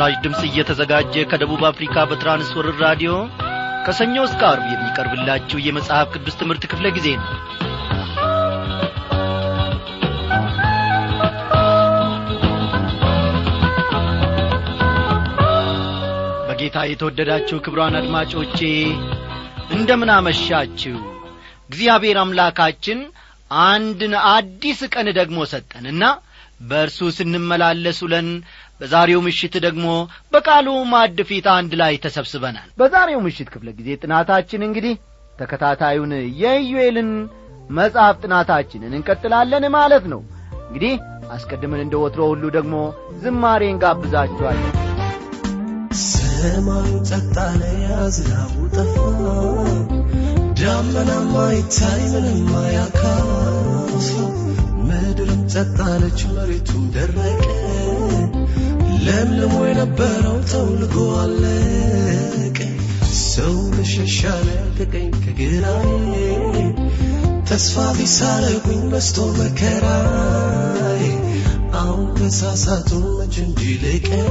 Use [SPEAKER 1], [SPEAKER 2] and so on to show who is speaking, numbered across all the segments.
[SPEAKER 1] ይህ ምስራች ድምፅ እየተዘጋጀ ከደቡብ አፍሪካ በትራንስወርር ራዲዮ ከሰኞ እስከ አርብ የሚቀርብላችሁ የመጽሐፍ ቅዱስ ትምህርት ክፍለ ጊዜ ነው። በጌታ የተወደዳችሁ ክብሯን አድማጮቼ እንደምን አመሻችሁ? እግዚአብሔር አምላካችን አንድን አዲስ ቀን ደግሞ ሰጠንና በእርሱ ስንመላለስ ውለን በዛሬው ምሽት ደግሞ በቃሉ ማድ ፊት አንድ ላይ ተሰብስበናል። በዛሬው ምሽት ክፍለ ጊዜ ጥናታችን እንግዲህ ተከታታዩን የኢዩኤልን መጽሐፍ ጥናታችንን እንቀጥላለን ማለት ነው። እንግዲህ አስቀድመን እንደ ወትሮ ሁሉ ደግሞ ዝማሬን ጋብዛችኋለን
[SPEAKER 2] ሰማዩ ጸጥ አለ ዝናቡ ጠፋ። ዳመናማ ይታይ ምንም አያካፋ ምድርም ጸጥ አለች መሬቱም ደረቀ ለምልሞ የነበረው ተውልጎ አለቀ ሰው መሸሻለ ከቀኝ ከግራዬ ተስፋ ቢሳረጉኝ በስቶ መከራዬ አሁን ተሳሳቱ መች እንዲልቀን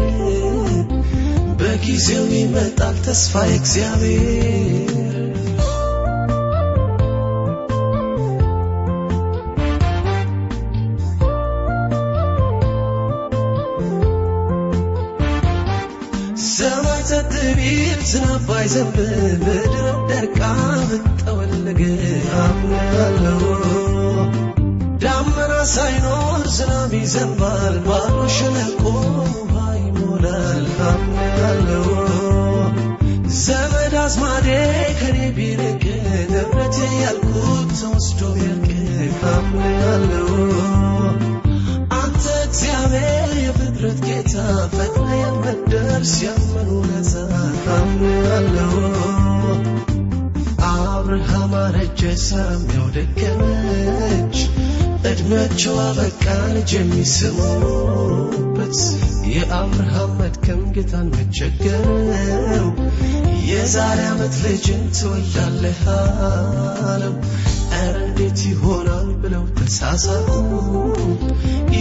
[SPEAKER 2] በጊዜው ይመጣል ተስፋ እግዚአብሔር ዝናብ ባይዘንብ ምድርም ደርቃ ብጠወልግ አምናለሁ። ዳመና ሳይኖር ዝናብ ይዘንባል ባዶ ሸለቆ ውሃ ይሞላል አምናለሁ። ዘመድ አዝማዴ ከኔ ቢርቅ ንብረቴ ያልኩት ተወስዶ ቢያልቅ። አምናለሁ እግዚአብሔር የፍጥረት ጌታ ፈጥነ የምትደርስ ያመኑ ነፃ አምናለሁ አብርሃም አረጀ ሳራም ያው ደከመች እድሜያቸው አበቃ ልጅ የሚስሙበት የአብርሃም መድከም ጌታን መቸገረው። የዛሬ ዓመት ልጅን ትወልዳለህ አለው እንዴት ይሆናል ብለው ተሳሳቁ?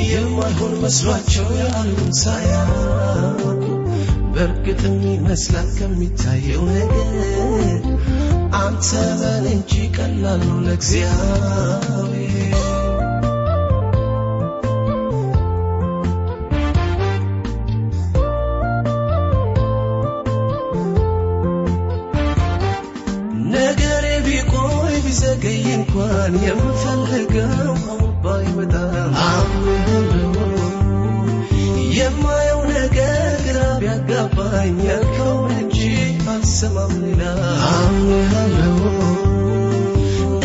[SPEAKER 2] የማይሆን መስሏቸው ያሉን ሳያውቁ። በእርግጥም ይመስላል ከሚታየው ነገር አንተ በል እንጂ ቀላል ነው ለእግዚአብሔር እንኳን የምፈልገው ባይመጣም የማየው ነገር ግራ ቢያጋባኝ ያልከውን እንጂ አልሰማም ሌላ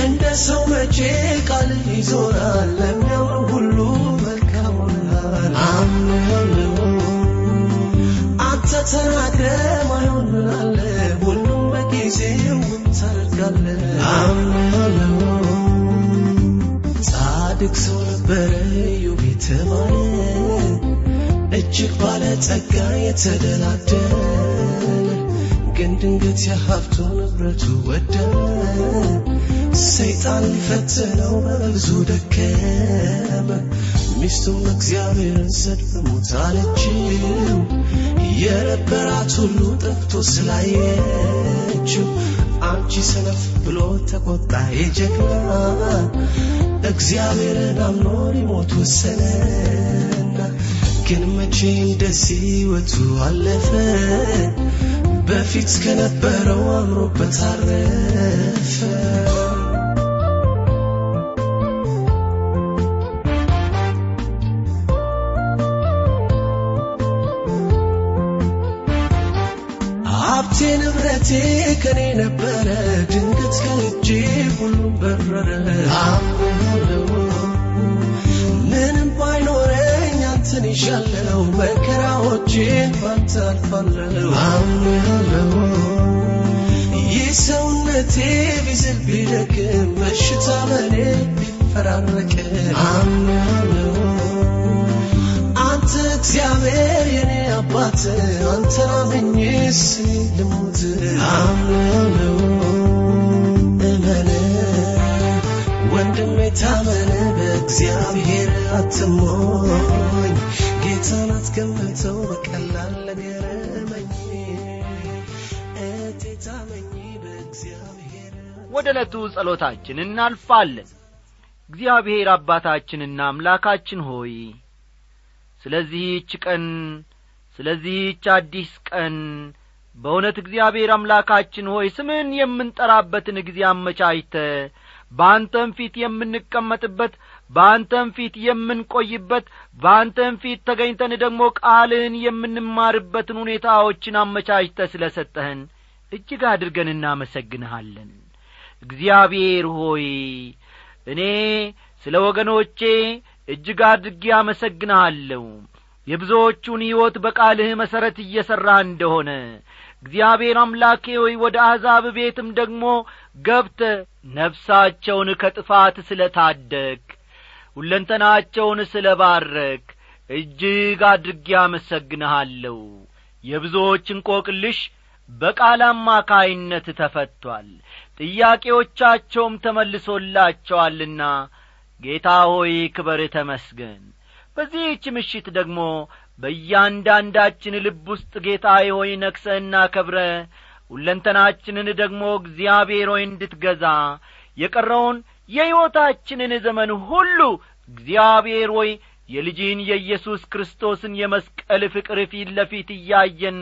[SPEAKER 2] እንደ ሰው መቼ ቃል ይዞራል? ለሚያምኑ ሁሉ መልካም አምናለሁ አንተ ተናግረ ማይሆን ምናለ ሁሉም በጊዜው አምናለሁ ጻድቅ ሰው ነበረ ኢዮብ የተባለ እጅግ ባለጸጋ የተደላደለ ግን ድንገት የሀብቱ ንብረቱ ወደመ። ሰይጣን ሊፈትነው በብዙ ደከመ። ሚስቱም እግዚአብሔርን ሰድብሙት አለችው። የነበራት ሁሉ ጠፍቶ ስላየችው አንቺ ሰነፍ ብሎ ተቆጣ የጀግና እግዚአብሔርን አምኖ ሊሞት ወሰነና ግን መቼ እንደዚህ ሕይወቱ አለፈ? በፊት ከነበረው አምሮበት አረፈ ሀብቴ ንብረቴ ከኔ ነበረ ድንገት ከእጄ ሁሉም በረረ አምናለሁ ምንም ባይኖረኝ አንተን ይሻለው መከራዎቼን ባንተ አልፋለሁ አምናለሁ ይህ ሰውነቴ ቢዝል ቢደክም በሽታ በኔ ቢፈራረቅ። አምናለሁ አንተ እግዚአብሔር የኔ አባት አንተን አምኜስ ልሙት። አምናለሁ መታመን በእግዚአብሔር አትሞኝ። ጌታን አትገምተው በቀላል ነገር
[SPEAKER 1] ወደ ዕለቱ ጸሎታችን እናልፋለን። እግዚአብሔር አባታችንና አምላካችን ሆይ ስለዚህች ቀን ስለዚህች አዲስ ቀን በእውነት እግዚአብሔር አምላካችን ሆይ ስምን የምንጠራበትን ጊዜ አመቻይተ በአንተም ፊት የምንቀመጥበት በአንተም ፊት የምንቆይበት በአንተም ፊት ተገኝተን ደግሞ ቃልህን የምንማርበትን ሁኔታዎችን አመቻችተ ስለ ሰጠህን እጅግ አድርገን እናመሰግንሃለን። እግዚአብሔር ሆይ እኔ ስለ ወገኖቼ እጅግ አድርጌ አመሰግንሃለሁ። የብዙዎቹን ሕይወት በቃልህ መሠረት እየሠራ እንደሆነ እግዚአብሔር አምላኬ ሆይ ወደ አሕዛብ ቤትም ደግሞ ገብተ ነፍሳቸውን ከጥፋት ስለ ታደግ ሁለንተናቸውን ስለ ባረክ እጅግ አድርጌ አመሰግንሃለሁ። የብዙዎች እንቆቅልሽ በቃል አማካይነት ተፈቷል። ጥያቄዎቻቸውም ተመልሶላቸዋልና ጌታ ሆይ ክበር ተመስገን። በዚህች ምሽት ደግሞ በእያንዳንዳችን ልብ ውስጥ ጌታ ሆይ ነክሰህና ከብረ ሁለንተናችንን ደግሞ እግዚአብሔር ሆይ እንድትገዛ የቀረውን የሕይወታችንን ዘመን ሁሉ እግዚአብሔር ሆይ የልጅህን የኢየሱስ ክርስቶስን የመስቀል ፍቅር ፊት ለፊት እያየን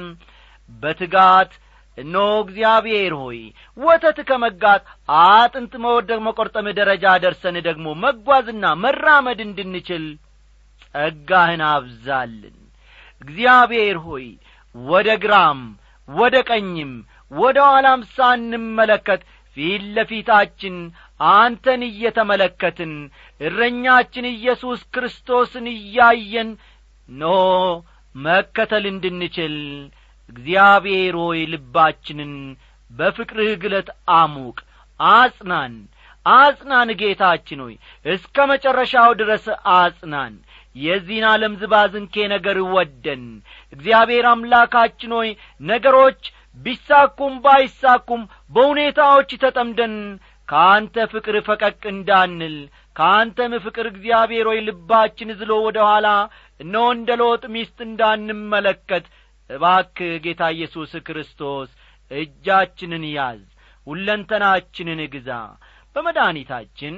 [SPEAKER 1] በትጋት እኖ እግዚአብሔር ሆይ ወተት ከመጋት አጥንት መወደቅ መቈርጠም ደረጃ ደርሰን ደግሞ መጓዝና መራመድ እንድንችል ጸጋህን አብዛልን እግዚአብሔር ሆይ ወደ ግራም ወደ ቀኝም ወደ ኋላም ሳንመለከት ፊት ለፊታችን አንተን እየተመለከትን እረኛችን ኢየሱስ ክርስቶስን እያየን ኖ መከተል እንድንችል እግዚአብሔር ሆይ ልባችንን በፍቅርህ ግለት አሙቅ አጽናን አጽናን ጌታችን ሆይ እስከ መጨረሻው ድረስ አጽናን የዚህን ዓለም ዝባዝንኬ ነገር ወደን። እግዚአብሔር አምላካችን ሆይ ነገሮች ቢሳኩም ባይሳኩም በሁኔታዎች ተጠምደን ከአንተ ፍቅር ፈቀቅ እንዳንል ከአንተም ፍቅር እግዚአብሔር ሆይ ልባችን ዝሎ ወደ ኋላ እነሆ እንደ ሎጥ ሚስት እንዳንመለከት። እባክ ጌታ ኢየሱስ ክርስቶስ እጃችንን ያዝ ሁለንተናችንን ግዛ። በመድኃኒታችን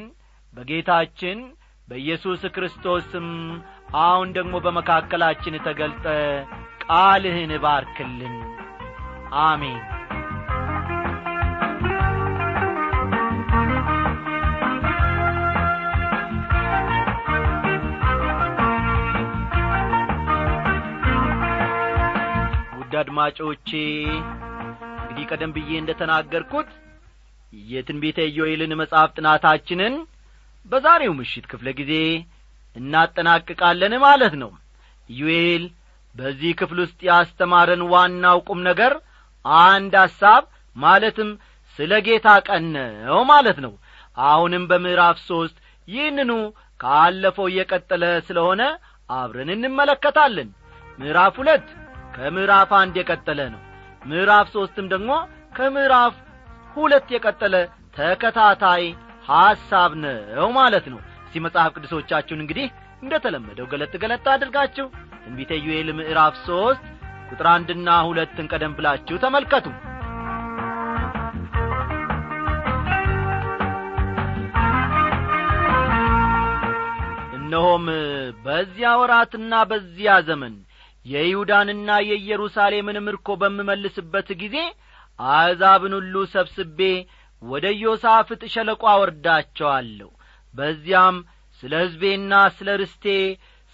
[SPEAKER 1] በጌታችን በኢየሱስ ክርስቶስ ስም አሁን ደግሞ በመካከላችን ተገልጠ ቃልህን ባርክልን። አሜን። ውድ አድማጮቼ እንግዲህ ቀደም ብዬ እንደ ተናገርኩት የትንቢተ ኢዮኤልን መጽሐፍ ጥናታችንን በዛሬው ምሽት ክፍለ ጊዜ እናጠናቅቃለን ማለት ነው። ኢዩኤል በዚህ ክፍል ውስጥ ያስተማረን ዋናው ቁም ነገር አንድ ሐሳብ ማለትም ስለ ጌታ ቀን ማለት ነው። አሁንም በምዕራፍ ሦስት ይህንኑ ካለፈው እየቀጠለ ስለሆነ አብረን እንመለከታለን። ምዕራፍ ሁለት ከምዕራፍ አንድ የቀጠለ ነው። ምዕራፍ ሦስትም ደግሞ ከምዕራፍ ሁለት የቀጠለ ተከታታይ ሐሳብ ነው ማለት ነው። እስቲ መጽሐፍ ቅዱሶቻችሁን እንግዲህ እንደ ተለመደው ገለጥ ገለጥ አድርጋችሁ ትንቢተ ዩኤል ምዕራፍ ሦስት ቁጥር አንድና ሁለትን ቀደም ብላችሁ ተመልከቱ። እነሆም በዚያ ወራትና በዚያ ዘመን የይሁዳንና የኢየሩሳሌምን ምርኮ በምመልስበት ጊዜ አሕዛብን ሁሉ ሰብስቤ ወደ ኢዮሳፍጥ ሸለቆ አወርዳቸዋለሁ። በዚያም ስለ ሕዝቤና ስለ ርስቴ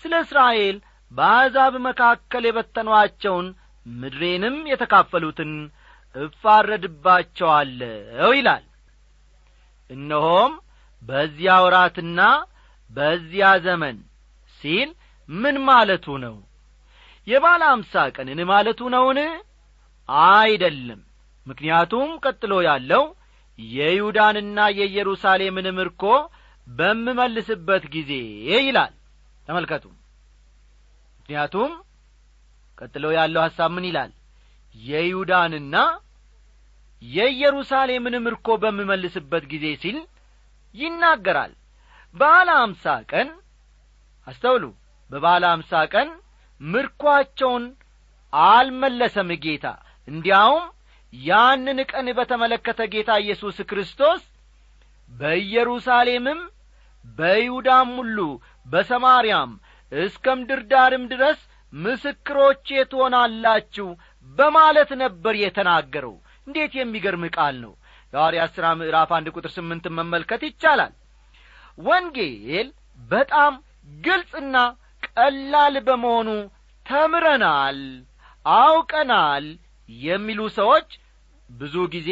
[SPEAKER 1] ስለ እስራኤል በአሕዛብ መካከል የበተኗቸውን ምድሬንም የተካፈሉትን እፋረድባቸዋለሁ ይላል። እነሆም በዚያ ወራትና በዚያ ዘመን ሲል ምን ማለቱ ነው? የባለ አምሳ ቀንን ማለቱ ነውን? አይደለም። ምክንያቱም ቀጥሎ ያለው የይሁዳንና የኢየሩሳሌምን ምርኮ በምመልስበት ጊዜ ይላል። ተመልከቱ። ምክንያቱም ቀጥሎ ያለው ሐሳብ ምን ይላል? የይሁዳንና የኢየሩሳሌምን ምርኮ በምመልስበት ጊዜ ሲል ይናገራል። በዓለ አምሳ ቀን አስተውሉ። በባለ አምሳ ቀን ምርኳቸውን አልመለሰም ጌታ። እንዲያውም ያንን ቀን በተመለከተ ጌታ ኢየሱስ ክርስቶስ በኢየሩሳሌምም በይሁዳም ሁሉ በሰማርያም እስከ ምድር ዳርም ድረስ ምስክሮቼ ትሆናላችሁ በማለት ነበር የተናገረው። እንዴት የሚገርም ቃል ነው! የሐዋርያት ሥራ ምዕራፍ አንድ ቁጥር ስምንትን መመልከት ይቻላል። ወንጌል በጣም ግልጽና ቀላል በመሆኑ ተምረናል አውቀናል የሚሉ ሰዎች ብዙ ጊዜ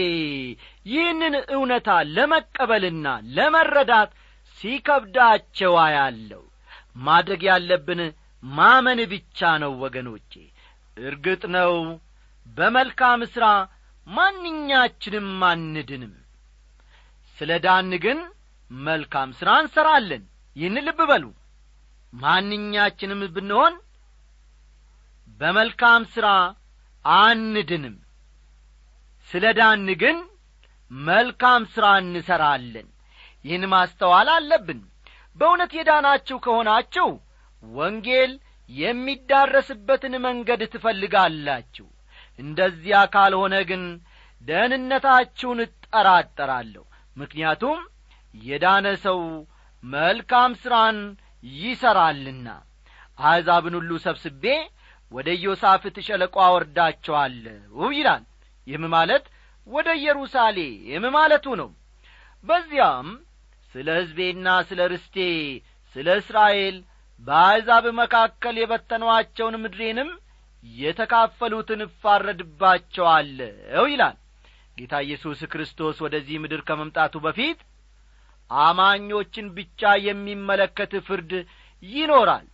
[SPEAKER 1] ይህንን እውነታ ለመቀበልና ለመረዳት ሲከብዳቸው አያለው ማድረግ ያለብን ማመን ብቻ ነው ወገኖቼ። እርግጥ ነው በመልካም ሥራ ማንኛችንም አንድንም። ስለ ዳን ግን መልካም ሥራ እንሠራለን ይህን ልብ በሉ። ማንኛችንም ብንሆን በመልካም ሥራ አንድንም። ስለ ዳን ግን መልካም ሥራ እንሠራለን ይህን ማስተዋል አለብን። በእውነት የዳናችሁ ከሆናችሁ ወንጌል የሚዳረስበትን መንገድ ትፈልጋላችሁ። እንደዚያ ካልሆነ ግን ደህንነታችሁን እጠራጠራለሁ። ምክንያቱም የዳነ ሰው መልካም ሥራን ይሠራልና አሕዛብን ሁሉ ሰብስቤ ወደ ኢዮሳፍጥ ሸለቆ አወርዳቸዋለሁ ይላል። ይህም ማለት ወደ ኢየሩሳሌም ማለቱ ነው። በዚያም ስለ ሕዝቤና ስለ ርስቴ ስለ እስራኤል በአሕዛብ መካከል የበተኗቸውን ምድሬንም የተካፈሉትን እፋረድባቸዋለሁ ይላል። ጌታ ኢየሱስ ክርስቶስ ወደዚህ ምድር ከመምጣቱ በፊት አማኞችን ብቻ የሚመለከት ፍርድ ይኖራል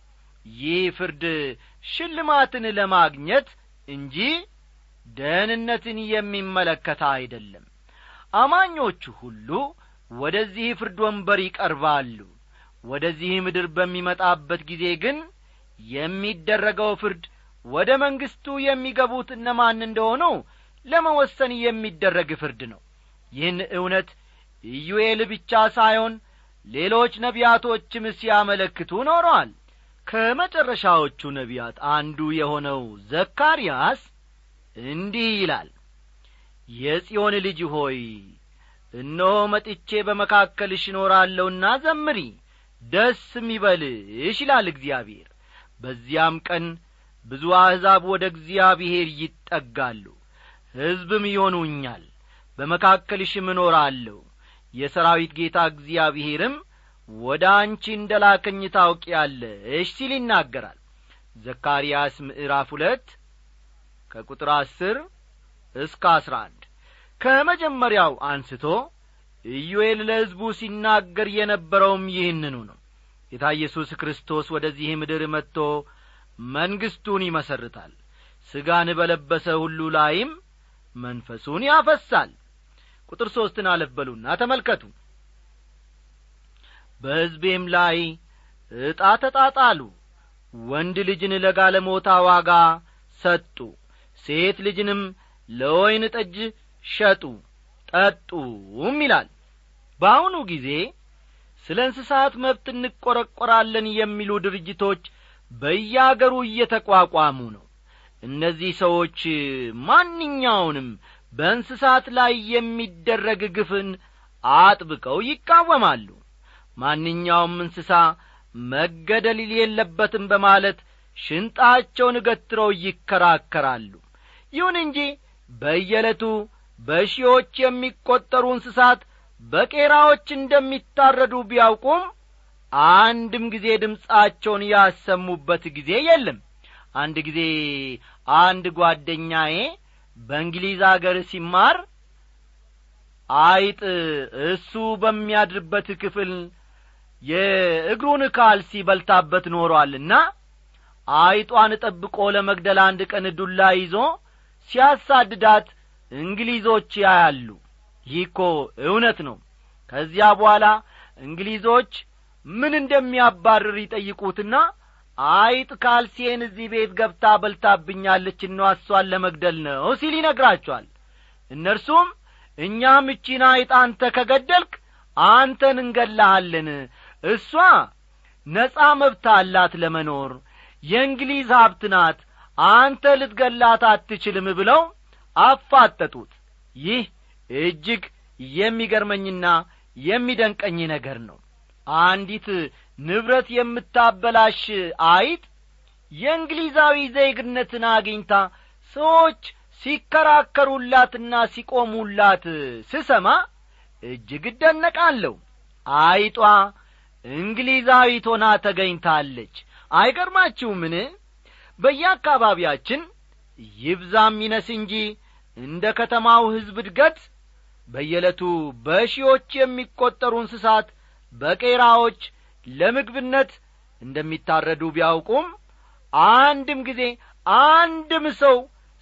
[SPEAKER 1] ይህ ፍርድ ሽልማትን ለማግኘት እንጂ ደህንነትን የሚመለከት አይደለም። አማኞቹ ሁሉ ወደዚህ ፍርድ ወንበር ይቀርባሉ። ወደዚህ ምድር በሚመጣበት ጊዜ ግን የሚደረገው ፍርድ ወደ መንግሥቱ የሚገቡት እነማን እንደሆኑ ለመወሰን የሚደረግ ፍርድ ነው። ይህን እውነት ኢዩኤል ብቻ ሳይሆን ሌሎች ነቢያቶችም ሲያመለክቱ ኖረዋል ከመጨረሻዎቹ ነቢያት አንዱ የሆነው ዘካርያስ እንዲህ ይላል የጽዮን ልጅ ሆይ እነሆ መጥቼ በመካከልሽ እኖራለሁና ዘምሪ ደስም ይበልሽ ይላል እግዚአብሔር። በዚያም ቀን ብዙ አሕዛብ ወደ እግዚአብሔር ይጠጋሉ ሕዝብም ይሆኑኛል በመካከልሽም እኖራለሁ። የሰራዊት ጌታ እግዚአብሔርም ወደ አንቺ እንደ ላከኝ ታውቂያለሽ ሲል ይናገራል። ዘካርያስ ምዕራፍ ሁለት ከቁጥር አስር እስከ አስራ አንድ ከመጀመሪያው አንስቶ ኢዩኤል ለሕዝቡ ሲናገር የነበረውም ይህንኑ ነው። ጌታ ኢየሱስ ክርስቶስ ወደዚህ ምድር መጥቶ መንግሥቱን ይመሰርታል። ሥጋን በለበሰ ሁሉ ላይም መንፈሱን ያፈሳል። ቁጥር ሦስትን አለበሉና ተመልከቱ በሕዝቤም ላይ ዕጣ ተጣጣሉ። ወንድ ልጅን ለጋለሞታ ዋጋ ሰጡ። ሴት ልጅንም ለወይን ጠጅ ሸጡ ጠጡም ይላል። በአሁኑ ጊዜ ስለ እንስሳት መብት እንቈረቈራለን የሚሉ ድርጅቶች በያገሩ እየተቋቋሙ ነው። እነዚህ ሰዎች ማንኛውንም በእንስሳት ላይ የሚደረግ ግፍን አጥብቀው ይቃወማሉ ማንኛውም እንስሳ መገደል የለበትም በማለት ሽንጣቸውን ገትረው ይከራከራሉ። ይሁን እንጂ በየዕለቱ በሺዎች የሚቈጠሩ እንስሳት በቄራዎች እንደሚታረዱ ቢያውቁም አንድም ጊዜ ድምፃቸውን ያሰሙበት ጊዜ የለም። አንድ ጊዜ አንድ ጓደኛዬ በእንግሊዝ አገር ሲማር አይጥ እሱ በሚያድርበት ክፍል የእግሩን ካልሲ በልታበት ኖሯልና አይጧን ጠብቆ ለመግደል አንድ ቀን ዱላ ይዞ ሲያሳድዳት እንግሊዞች ያያሉ። ይህ እኮ እውነት ነው። ከዚያ በኋላ እንግሊዞች ምን እንደሚያባርር ይጠይቁትና አይጥ ካልሴን እዚህ ቤት ገብታ በልታብኛለች እሷን ለመግደል ነው ሲል ይነግራቸዋል። እነርሱም እኛም እቺን አይጥ አንተ ከገደልክ አንተን እንገላሃለን እሷ ነጻ መብት አላት ለመኖር። የእንግሊዝ ሀብት ናት አንተ ልትገላት አትችልም ብለው አፋጠጡት። ይህ እጅግ የሚገርመኝና የሚደንቀኝ ነገር ነው። አንዲት ንብረት የምታበላሽ አይጥ የእንግሊዛዊ ዜግነትን አግኝታ ሰዎች ሲከራከሩላትና ሲቆሙላት ስሰማ እጅግ እደነቃለሁ። አይጧ እንግሊዛዊት ሆና ተገኝታለች። አይገርማችሁምን? በየአካባቢያችን ይብዛም ይነስ እንጂ እንደ ከተማው ሕዝብ እድገት በየዕለቱ በሺዎች የሚቈጠሩ እንስሳት በቄራዎች ለምግብነት እንደሚታረዱ ቢያውቁም አንድም ጊዜ አንድም ሰው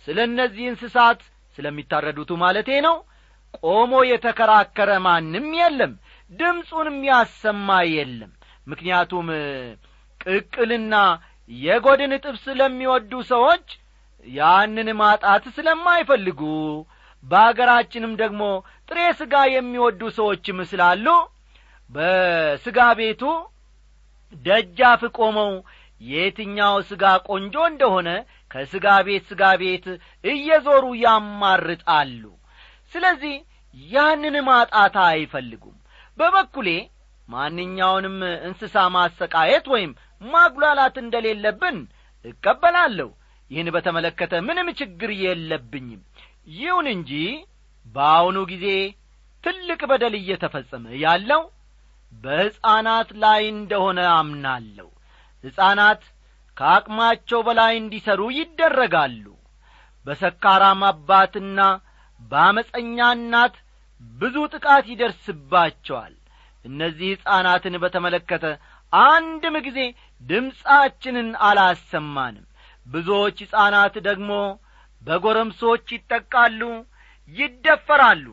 [SPEAKER 1] ስለ እነዚህ እንስሳት ስለሚታረዱቱ ማለቴ ነው። ቆሞ የተከራከረ ማንም የለም ድምፁንም ያሰማ የለም። ምክንያቱም ቅቅልና የጐድን ጥብስ ስለሚወዱ ሰዎች ያንን ማጣት ስለማይፈልጉ በአገራችንም ደግሞ ጥሬ ሥጋ የሚወዱ ሰዎችም ስላሉ በሥጋ ቤቱ ደጃፍ ቆመው የትኛው ሥጋ ቆንጆ እንደሆነ ከሥጋ ቤት ሥጋ ቤት እየዞሩ ያማርጣሉ። ስለዚህ ያንን ማጣት አይፈልጉም በበኩሌ ማንኛውንም እንስሳ ማሰቃየት ወይም ማጉላላት እንደሌለብን እቀበላለሁ። ይህን በተመለከተ ምንም ችግር የለብኝም። ይሁን እንጂ በአሁኑ ጊዜ ትልቅ በደል እየተፈጸመ ያለው በሕፃናት ላይ እንደሆነ አምናለሁ። ሕፃናት ከአቅማቸው በላይ እንዲሠሩ ይደረጋሉ። በሰካራም አባትና በአመፀኛ እናት ብዙ ጥቃት ይደርስባቸዋል። እነዚህ ሕፃናትን በተመለከተ አንድም ጊዜ ድምፃችንን አላሰማንም። ብዙዎች ሕፃናት ደግሞ በጐረምሶች ይጠቃሉ ይደፈራሉ።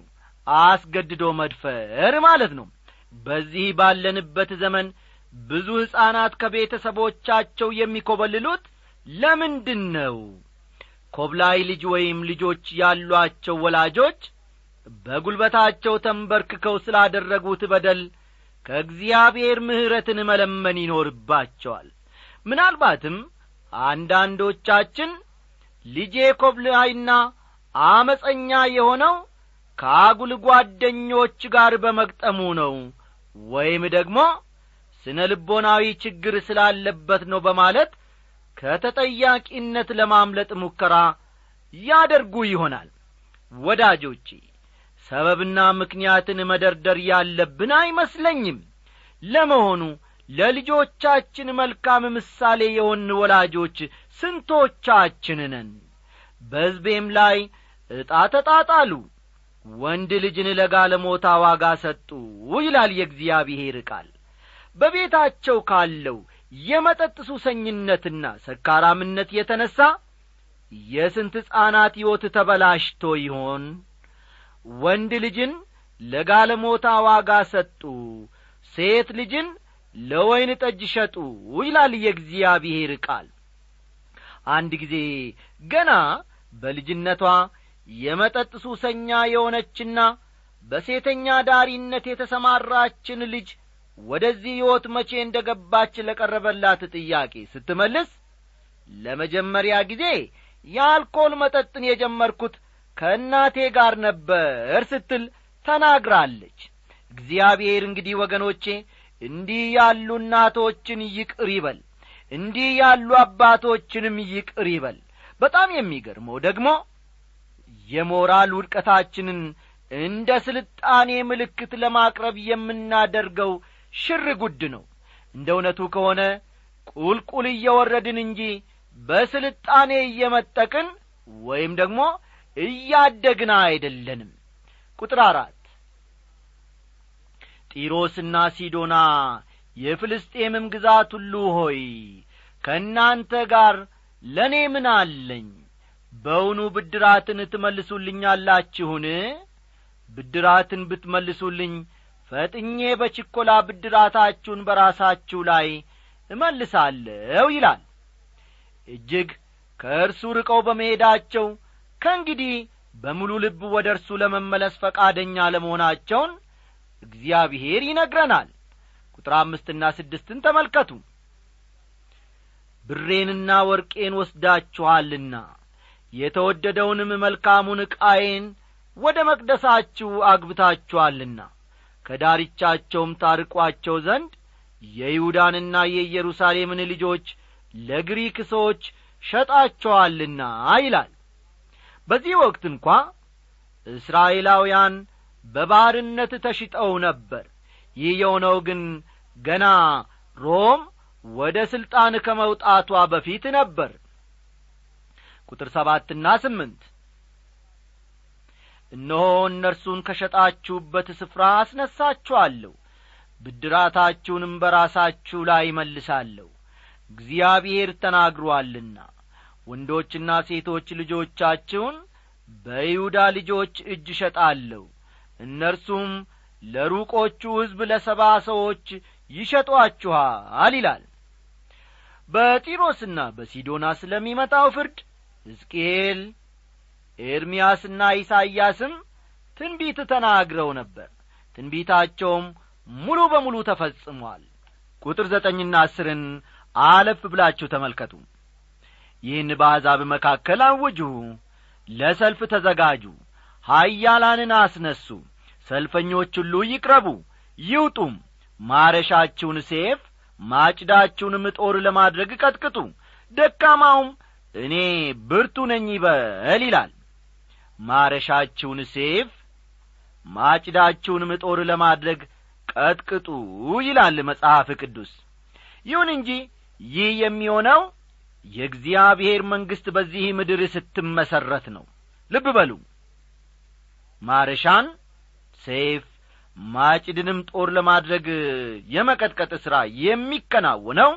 [SPEAKER 1] አስገድዶ መድፈር ማለት ነው። በዚህ ባለንበት ዘመን ብዙ ሕፃናት ከቤተሰቦቻቸው የሚኰበልሉት ለምንድን ነው? ኮብላይ ልጅ ወይም ልጆች ያሏቸው ወላጆች በጒልበታቸው ተንበርክከው ስላደረጉት በደል ከእግዚአብሔር ምሕረትን መለመን ይኖርባቸዋል። ምናልባትም አንዳንዶቻችን ልጄ ኮብላይና አመፀኛ የሆነው ከአጉል ጓደኞች ጋር በመግጠሙ ነው ወይም ደግሞ ስነ ልቦናዊ ችግር ስላለበት ነው በማለት ከተጠያቂነት ለማምለጥ ሙከራ ያደርጉ ይሆናል። ወዳጆቼ ሰበብና ምክንያትን መደርደር ያለብን አይመስለኝም። ለመሆኑ ለልጆቻችን መልካም ምሳሌ የሆን ወላጆች ስንቶቻችን ነን? በሕዝቤም ላይ ዕጣ ተጣጣሉ። ወንድ ልጅን ለጋለሞታ ዋጋ ሰጡ ይላል የእግዚአብሔር ቃል። በቤታቸው ካለው የመጠጥ ሱሰኝነትና ሰካራምነት የተነሣ የስንት ሕፃናት ሕይወት ተበላሽቶ ይሆን ወንድ ልጅን ለጋለሞታ ዋጋ ሰጡ ሴት ልጅን ለወይን ጠጅ ሸጡ ይላል የእግዚአብሔር ቃል። አንድ ጊዜ ገና በልጅነቷ የመጠጥ ሱሰኛ የሆነችና በሴተኛ ዳሪነት የተሰማራችን ልጅ ወደዚህ ሕይወት መቼ እንደ ገባች ለቀረበላት ጥያቄ ስትመልስ ለመጀመሪያ ጊዜ የአልኮል መጠጥን የጀመርኩት ከእናቴ ጋር ነበር ስትል ተናግራለች። እግዚአብሔር እንግዲህ ወገኖቼ እንዲህ ያሉ እናቶችን ይቅር ይበል እንዲህ ያሉ አባቶችንም ይቅር ይበል። በጣም የሚገርመው ደግሞ የሞራል ውድቀታችንን እንደ ስልጣኔ ምልክት ለማቅረብ የምናደርገው ሽር ጉድ ነው። እንደ እውነቱ ከሆነ ቁልቁል እየወረድን እንጂ በስልጣኔ እየመጠቅን ወይም ደግሞ እያደግን አይደለንም። ቁጥር አራት ጢሮስና ሲዶና የፍልስጤምም ግዛት ሁሉ ሆይ ከእናንተ ጋር ለእኔ ምን አለኝ? በውኑ ብድራትን ትመልሱልኛላችሁን? ብድራትን ብትመልሱልኝ ፈጥኜ በችኰላ ብድራታችሁን በራሳችሁ ላይ እመልሳለሁ ይላል። እጅግ ከእርሱ ርቀው በመሄዳቸው ከእንግዲህ በሙሉ ልብ ወደ እርሱ ለመመለስ ፈቃደኛ ለመሆናቸውን እግዚአብሔር ይነግረናል። ቁጥር አምስትና ስድስትን ተመልከቱ። ብሬንና ወርቄን ወስዳችኋልና የተወደደውንም መልካሙን ዕቃዬን ወደ መቅደሳችሁ አግብታችኋልና ከዳርቻቸውም ታርቋቸው ዘንድ የይሁዳንና የኢየሩሳሌምን ልጆች ለግሪክ ሰዎች ሸጣቸዋልና ይላል በዚህ ወቅት እንኳ እስራኤላውያን በባርነት ተሽጠው ነበር። ይህ የሆነው ግን ገና ሮም ወደ ሥልጣን ከመውጣቷ በፊት ነበር። ቁጥር ሰባትና ስምንት እነሆ እነርሱን ከሸጣችሁበት ስፍራ አስነሳችኋለሁ ብድራታችሁንም በራሳችሁ ላይ መልሳለሁ እግዚአብሔር ተናግሮአልና ወንዶችና ሴቶች ልጆቻችሁን በይሁዳ ልጆች እጅ እሸጣለሁ። እነርሱም ለሩቆቹ ሕዝብ ለሰባ ሰዎች ይሸጧችኋል ይላል። በጢሮስና በሲዶና ስለሚመጣው ፍርድ ሕዝቅኤል ኤርምያስና ኢሳይያስም ትንቢት ተናግረው ነበር። ትንቢታቸውም ሙሉ በሙሉ ተፈጽሟል። ቁጥር ዘጠኝና አስርን አለፍ ብላችሁ ተመልከቱ ይህን በአሕዛብ መካከል አውጁ ለሰልፍ ተዘጋጁ ኀያላንን አስነሱ ሰልፈኞች ሁሉ ይቅረቡ ይውጡም ማረሻችሁን ሴፍ ማጭዳችሁንም ጦር ለማድረግ ቀጥቅጡ ደካማውም እኔ ብርቱ ነኝ ይበል ይላል። ማረሻችሁን ሴፍ ማጭዳችሁንም ጦር ለማድረግ ቀጥቅጡ ይላል መጽሐፍ ቅዱስ። ይሁን እንጂ ይህ የሚሆነው የእግዚአብሔር መንግሥት በዚህ ምድር ስትመሠረት ነው። ልብ በሉ። ማረሻን ሴፍ ማጭድንም ጦር ለማድረግ የመቀጥቀጥ ሥራ የሚከናወነው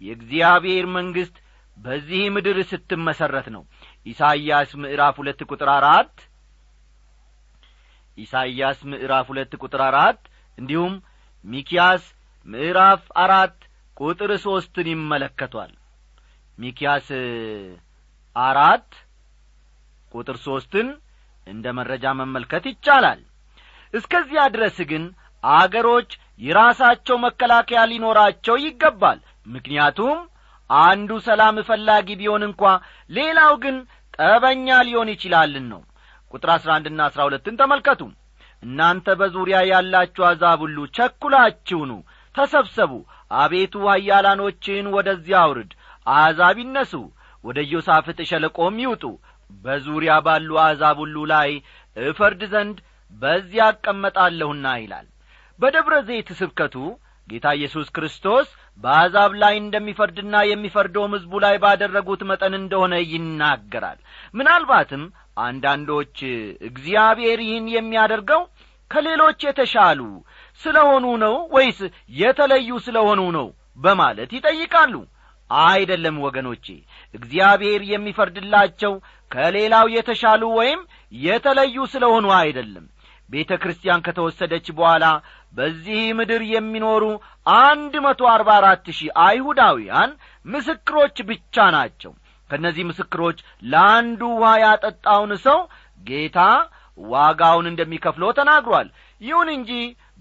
[SPEAKER 1] የእግዚአብሔር መንግሥት በዚህ ምድር ስትመሠረት ነው። ኢሳይያስ ምዕራፍ ሁለት ቁጥር አራት ኢሳይያስ ምዕራፍ ሁለት ቁጥር አራት እንዲሁም ሚኪያስ ምዕራፍ አራት ቁጥር ሦስትን ይመለከቷል ሚኪያስ አራት ቁጥር ሦስትን እንደ መረጃ መመልከት ይቻላል። እስከዚያ ድረስ ግን አገሮች የራሳቸው መከላከያ ሊኖራቸው ይገባል። ምክንያቱም አንዱ ሰላም ፈላጊ ቢሆን እንኳ ሌላው ግን ጠበኛ ሊሆን ይችላልን ነው። ቁጥር አሥራ አንድና አሥራ ሁለትን ተመልከቱ። እናንተ በዙሪያ ያላችሁ አዛብ ሁሉ ቸኩላችሁኑ ተሰብሰቡ አቤቱ ኃያላኖችን ወደዚያ አውርድ አሕዛብ ይነሱ ወደ ኢዮሳፍጥ ሸለቆም ይውጡ። በዙሪያ ባሉ አሕዛብ ሁሉ ላይ እፈርድ ዘንድ በዚያ እቀመጣለሁና ይላል። በደብረ ዘይት ስብከቱ ጌታ ኢየሱስ ክርስቶስ በአሕዛብ ላይ እንደሚፈርድና የሚፈርደውም ሕዝቡ ላይ ባደረጉት መጠን እንደሆነ ይናገራል። ምናልባትም አንዳንዶች እግዚአብሔር ይህን የሚያደርገው ከሌሎች የተሻሉ ስለ ሆኑ ነው ወይስ የተለዩ ስለ ሆኑ ነው በማለት ይጠይቃሉ አይደለም ወገኖቼ። እግዚአብሔር የሚፈርድላቸው ከሌላው የተሻሉ ወይም የተለዩ ስለ ሆኑ አይደለም። ቤተ ክርስቲያን ከተወሰደች በኋላ በዚህ ምድር የሚኖሩ አንድ መቶ አርባ አራት ሺህ አይሁዳውያን ምስክሮች ብቻ ናቸው። ከእነዚህ ምስክሮች ለአንዱ ውሃ ያጠጣውን ሰው ጌታ ዋጋውን እንደሚከፍለው ተናግሯል። ይሁን እንጂ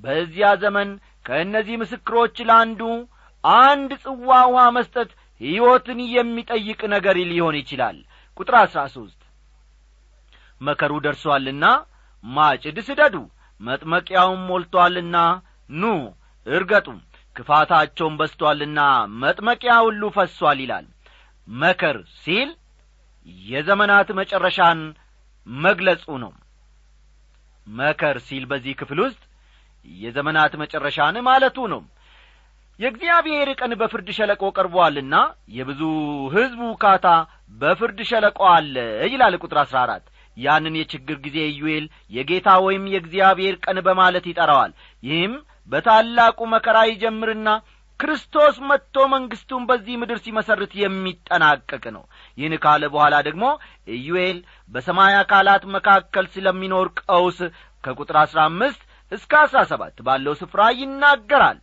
[SPEAKER 1] በዚያ ዘመን ከእነዚህ ምስክሮች ለአንዱ አንድ ጽዋ ውሃ መስጠት ሕይወትን የሚጠይቅ ነገር ሊሆን ይችላል። ቁጥር አሥራ ሦስት መከሩ ደርሶአልና ማጭድ ስደዱ መጥመቂያውም ሞልቶአልና ኑ እርገጡም ክፋታቸውም በስቶአልና መጥመቂያ ሁሉ ፈሷል ይላል። መከር ሲል የዘመናት መጨረሻን መግለጹ ነው። መከር ሲል በዚህ ክፍል ውስጥ የዘመናት መጨረሻን ማለቱ ነው የእግዚአብሔር ቀን በፍርድ ሸለቆ ቀርቦአልና የብዙ ሕዝብ ውካታ በፍርድ ሸለቆ አለ ይላል ቁጥር አሥራ አራት። ያንን የችግር ጊዜ ኢዩኤል የጌታ ወይም የእግዚአብሔር ቀን በማለት ይጠራዋል። ይህም በታላቁ መከራ ይጀምርና ክርስቶስ መጥቶ መንግሥቱን በዚህ ምድር ሲመሰርት የሚጠናቀቅ ነው። ይህን ካለ በኋላ ደግሞ ኢዩኤል በሰማይ አካላት መካከል ስለሚኖር ቀውስ ከቁጥር አሥራ አምስት እስከ አሥራ ሰባት ባለው ስፍራ ይናገራል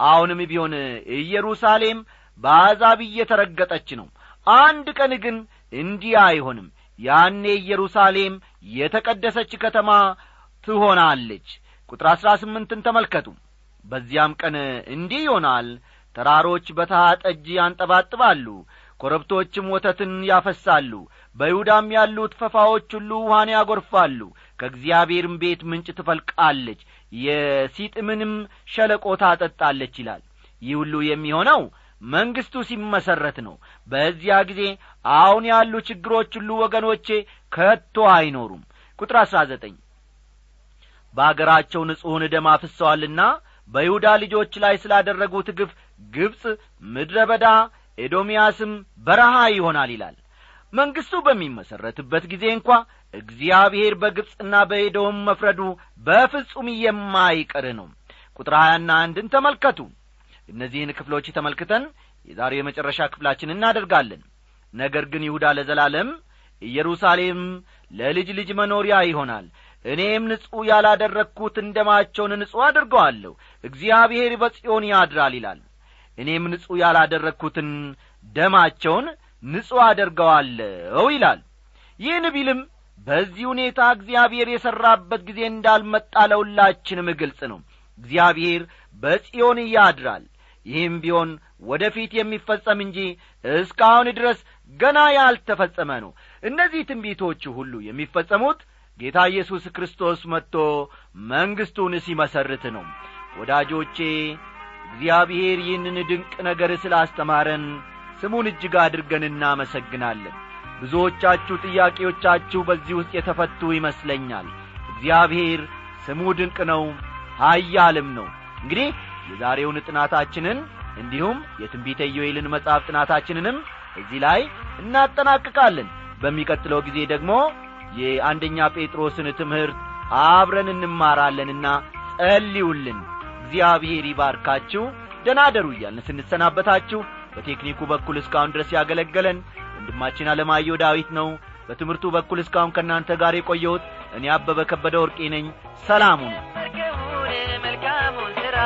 [SPEAKER 1] አሁንም ቢሆን ኢየሩሳሌም በአሕዛብ እየተረገጠች ነው። አንድ ቀን ግን እንዲህ አይሆንም። ያኔ ኢየሩሳሌም የተቀደሰች ከተማ ትሆናለች። ቁጥር አሥራ ስምንትን ተመልከቱ። በዚያም ቀን እንዲህ ይሆናል። ተራሮች በተሃ ጠጅ ያንጠባጥባሉ ኮረብቶችም ወተትን ያፈሳሉ በይሁዳም ያሉት ፈፋዎች ሁሉ ውሃን ያጐርፋሉ ከእግዚአብሔርም ቤት ምንጭ ትፈልቃለች የሲጥምንም ሸለቆ ታጠጣለች ይላል። ይህ ሁሉ የሚሆነው መንግሥቱ ሲመሠረት ነው። በዚያ ጊዜ አሁን ያሉ ችግሮች ሁሉ ወገኖቼ ከቶ አይኖሩም። ቁጥር አሥራ ዘጠኝ በአገራቸው ንጹሕን ደም አፍሰዋልና በይሁዳ ልጆች ላይ ስላደረጉት ግፍ ግብፅ ምድረ በዳ ኤዶምያስም በረሃ ይሆናል ይላል። መንግሥቱ በሚመሠረትበት ጊዜ እንኳ እግዚአብሔር በግብፅና በኤዶም መፍረዱ በፍጹም የማይቀር ነው። ቁጥር ሀያና አንድን ተመልከቱ። እነዚህን ክፍሎች ተመልክተን የዛሬው የመጨረሻ ክፍላችን እናደርጋለን። ነገር ግን ይሁዳ ለዘላለም ኢየሩሳሌም ለልጅ ልጅ መኖሪያ ይሆናል። እኔም ንጹሕ ያላደረግሁትን ደማቸውን ንጹሕ አድርገዋለሁ እግዚአብሔር በጽዮን ያድራል ይላል። እኔም ንጹሕ ያላደረግሁትን ደማቸውን ንጹሕ አደርገዋለሁ ይላል። ይህን ቢልም በዚህ ሁኔታ እግዚአብሔር የሠራበት ጊዜ እንዳልመጣ ለሁላችንም ግልጽ ነው። እግዚአብሔር በጽዮን ያድራል። ይህም ቢሆን ወደ ፊት የሚፈጸም እንጂ እስካሁን ድረስ ገና ያልተፈጸመ ነው። እነዚህ ትንቢቶቹ ሁሉ የሚፈጸሙት ጌታ ኢየሱስ ክርስቶስ መጥቶ መንግሥቱን ሲመሰርት ነው። ወዳጆቼ እግዚአብሔር ይህንን ድንቅ ነገር ስላስተማረን ስሙን እጅግ አድርገን እናመሰግናለን ብዙዎቻችሁ ጥያቄዎቻችሁ በዚህ ውስጥ የተፈቱ ይመስለኛል። እግዚአብሔር ስሙ ድንቅ ነው ኀያልም ነው። እንግዲህ የዛሬውን ጥናታችንን እንዲሁም የትንቢተ ኢዮኤልን መጽሐፍ ጥናታችንንም እዚህ ላይ እናጠናቅቃለን። በሚቀጥለው ጊዜ ደግሞ የአንደኛ ጴጥሮስን ትምህርት አብረን እንማራለንና ጸልዩልን። እግዚአብሔር ይባርካችሁ። ደናደሩ እያልን ስንሰናበታችሁ በቴክኒኩ በኩል እስካሁን ድረስ ያገለገለን ወንድማችን አለማየሁ ዳዊት ነው። በትምህርቱ በኩል እስካሁን ከእናንተ ጋር የቆየሁት እኔ አበበ ከበደ ወርቄ ነኝ። ሰላሙ ነው
[SPEAKER 3] መርከቡን መልካሙን ሥራ